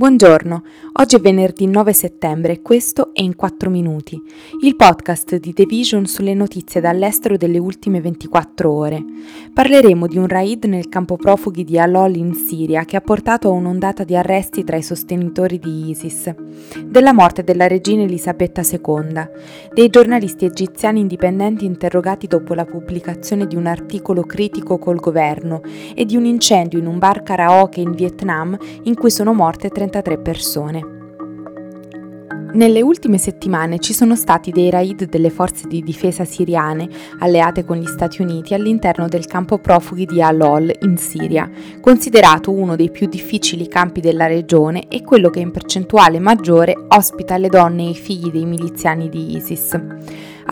Buongiorno, oggi è venerdì 9 settembre e questo è In 4 Minuti, il podcast di The Vision sulle notizie dall'estero delle ultime 24 ore. Parleremo di un raid nel campo profughi di Al-Hol in Siria che ha portato a un'ondata di arresti tra i sostenitori di ISIS, della morte della regina Elisabetta II, dei giornalisti egiziani indipendenti interrogati dopo la pubblicazione di un articolo critico col governo e di un incendio in un bar karaoke in Vietnam in cui sono morte 30 33 persone. Nelle ultime settimane ci sono stati dei raid delle forze di difesa siriane, alleate con gli Stati Uniti, all'interno del campo profughi di Al-Hol in Siria, considerato uno dei più difficili campi della regione e quello che in percentuale maggiore ospita le donne e i figli dei miliziani di ISIS.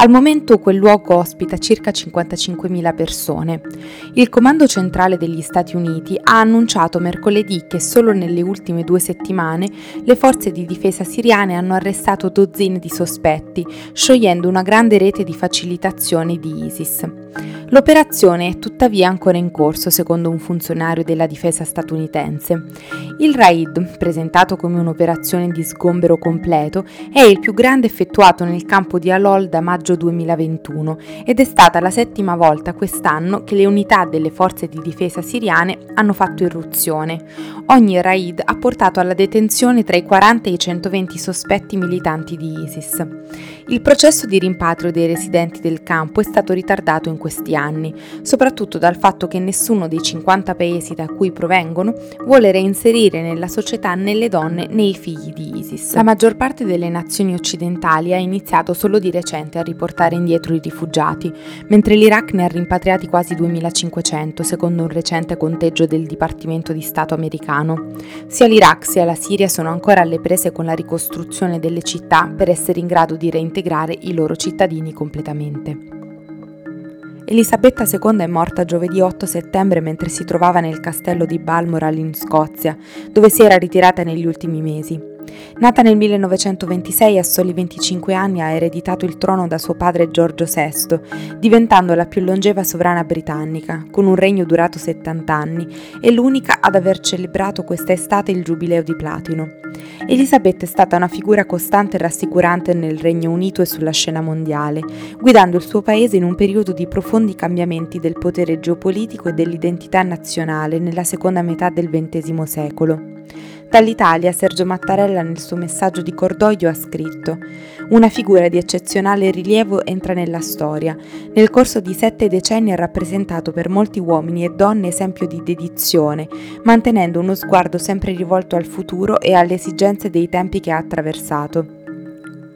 Al momento quel luogo ospita circa 55.000 persone. Il Comando Centrale degli Stati Uniti ha annunciato mercoledì che solo nelle ultime due settimane le forze di difesa siriane hanno arrestato dozzine di sospetti, sciogliendo una grande rete di facilitazione di ISIS. L'operazione è tuttavia ancora in corso, secondo un funzionario della difesa statunitense. Il raid, presentato come un'operazione di sgombero completo, è il più grande effettuato nel campo di Alol da maggio 2021 ed è stata la settima volta quest'anno che le unità delle forze di difesa siriane hanno fatto irruzione. Ogni raid ha portato alla detenzione tra i 40 e i 120 sospetti militanti di ISIS. Il processo di rimpatrio dei residenti del campo è stato ritardato in questi anni, soprattutto dal fatto che nessuno dei 50 paesi da cui provengono vuole reinserire nella società né le donne né i figli di ISIS. La maggior parte delle nazioni occidentali ha iniziato solo di recente a riportare indietro i rifugiati, mentre l'Iraq ne ha rimpatriati quasi 2500, secondo un recente conteggio del Dipartimento di Stato americano. Sia l'Iraq sia la Siria sono ancora alle prese con la ricostruzione delle città per essere in grado di reintegrare integrare i loro cittadini completamente. Elisabetta II è morta giovedì 8 settembre mentre si trovava nel castello di Balmoral in Scozia, dove si era ritirata negli ultimi mesi. Nata nel 1926, a soli 25 anni ha ereditato il trono da suo padre Giorgio VI, diventando la più longeva sovrana britannica, con un regno durato 70 anni, e l'unica ad aver celebrato questa estate il giubileo di platino. Elisabetta è stata una figura costante e rassicurante nel Regno Unito e sulla scena mondiale, guidando il suo paese in un periodo di profondi cambiamenti del potere geopolitico e dell'identità nazionale nella seconda metà del XX secolo. Dall'Italia Sergio Mattarella nel suo messaggio di cordoglio ha scritto Una figura di eccezionale rilievo entra nella storia. Nel corso di sette decenni ha rappresentato per molti uomini e donne esempio di dedizione, mantenendo uno sguardo sempre rivolto al futuro e alle esigenze dei tempi che ha attraversato.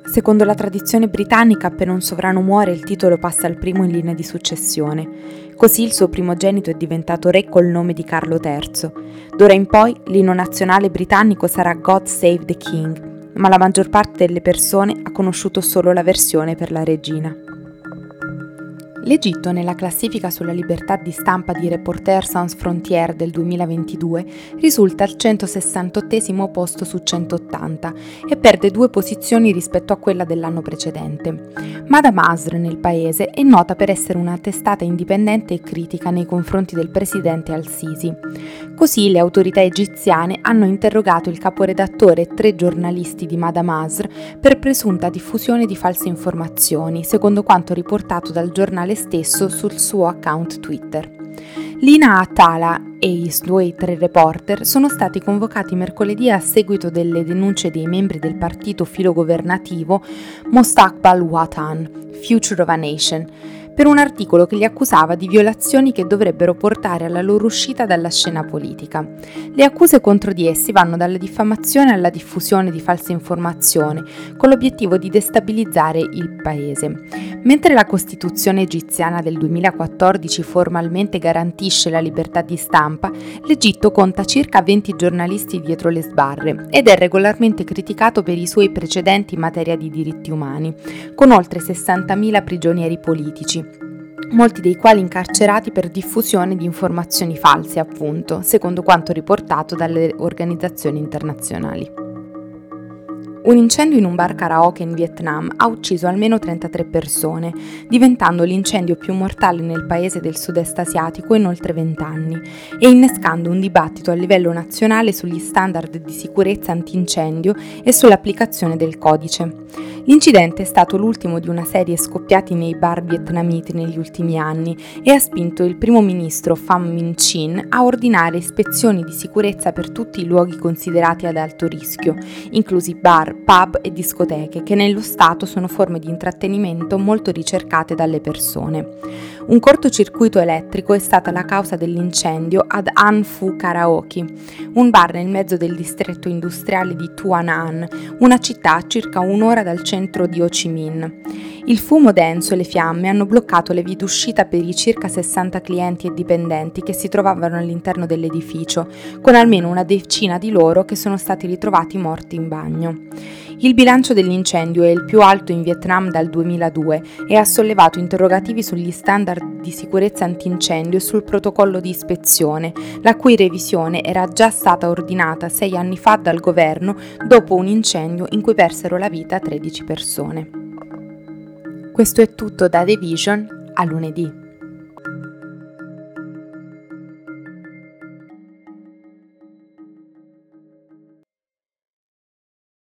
Secondo la tradizione britannica, appena un sovrano muore, il titolo passa al primo in linea di successione. Così il suo primogenito è diventato re col nome di Carlo III. D'ora in poi l'inno nazionale britannico sarà God Save the King, ma la maggior parte delle persone ha conosciuto solo la versione per la regina. L'Egitto, nella classifica sulla libertà di stampa di Reporter Sans Frontières del 2022, risulta al 168 posto su 180 e perde due posizioni rispetto a quella dell'anno precedente. Madame Asr nel paese è nota per essere una testata indipendente e critica nei confronti del presidente al-Sisi. Così le autorità egiziane hanno interrogato il caporedattore e tre giornalisti di Madame Asr per presunta diffusione di false informazioni, secondo quanto riportato dal giornale giornale stesso sul suo account Twitter. Lina Atala e i suoi tre reporter sono stati convocati mercoledì a seguito delle denunce dei membri del partito filogovernativo Mostakbal Watan, Future of a Nation, per un articolo che li accusava di violazioni che dovrebbero portare alla loro uscita dalla scena politica. Le accuse contro di essi vanno dalla diffamazione alla diffusione di false informazioni, con l'obiettivo di destabilizzare il paese. Mentre la Costituzione egiziana del 2014 formalmente garantisce la libertà di stampa, l'Egitto conta circa 20 giornalisti dietro le sbarre ed è regolarmente criticato per i suoi precedenti in materia di diritti umani, con oltre 60.000 prigionieri politici molti dei quali incarcerati per diffusione di informazioni false, appunto, secondo quanto riportato dalle organizzazioni internazionali. Un incendio in un bar karaoke in Vietnam ha ucciso almeno 33 persone, diventando l'incendio più mortale nel paese del sud-est asiatico in oltre 20 anni e innescando un dibattito a livello nazionale sugli standard di sicurezza antincendio e sull'applicazione del codice. L'incidente è stato l'ultimo di una serie scoppiati nei bar vietnamiti negli ultimi anni e ha spinto il primo ministro Pham Minh Chin a ordinare ispezioni di sicurezza per tutti i luoghi considerati ad alto rischio, inclusi bar, pub e discoteche, che nello Stato sono forme di intrattenimento molto ricercate dalle persone. Un cortocircuito elettrico è stata la causa dell'incendio ad An Phu Karaoke, un bar nel mezzo del distretto industriale di Tuan An, una città a circa un'ora dal centro di Ho Chi Minh. Il fumo denso e le fiamme hanno bloccato le vie d'uscita per i circa 60 clienti e dipendenti che si trovavano all'interno dell'edificio, con almeno una decina di loro che sono stati ritrovati morti in bagno. Il bilancio dell'incendio è il più alto in Vietnam dal 2002 e ha sollevato interrogativi sugli standard di sicurezza antincendio e sul protocollo di ispezione, la cui revisione era già stata ordinata sei anni fa dal governo dopo un incendio in cui persero la vita 13 persone. Questo è tutto da The Vision a lunedì.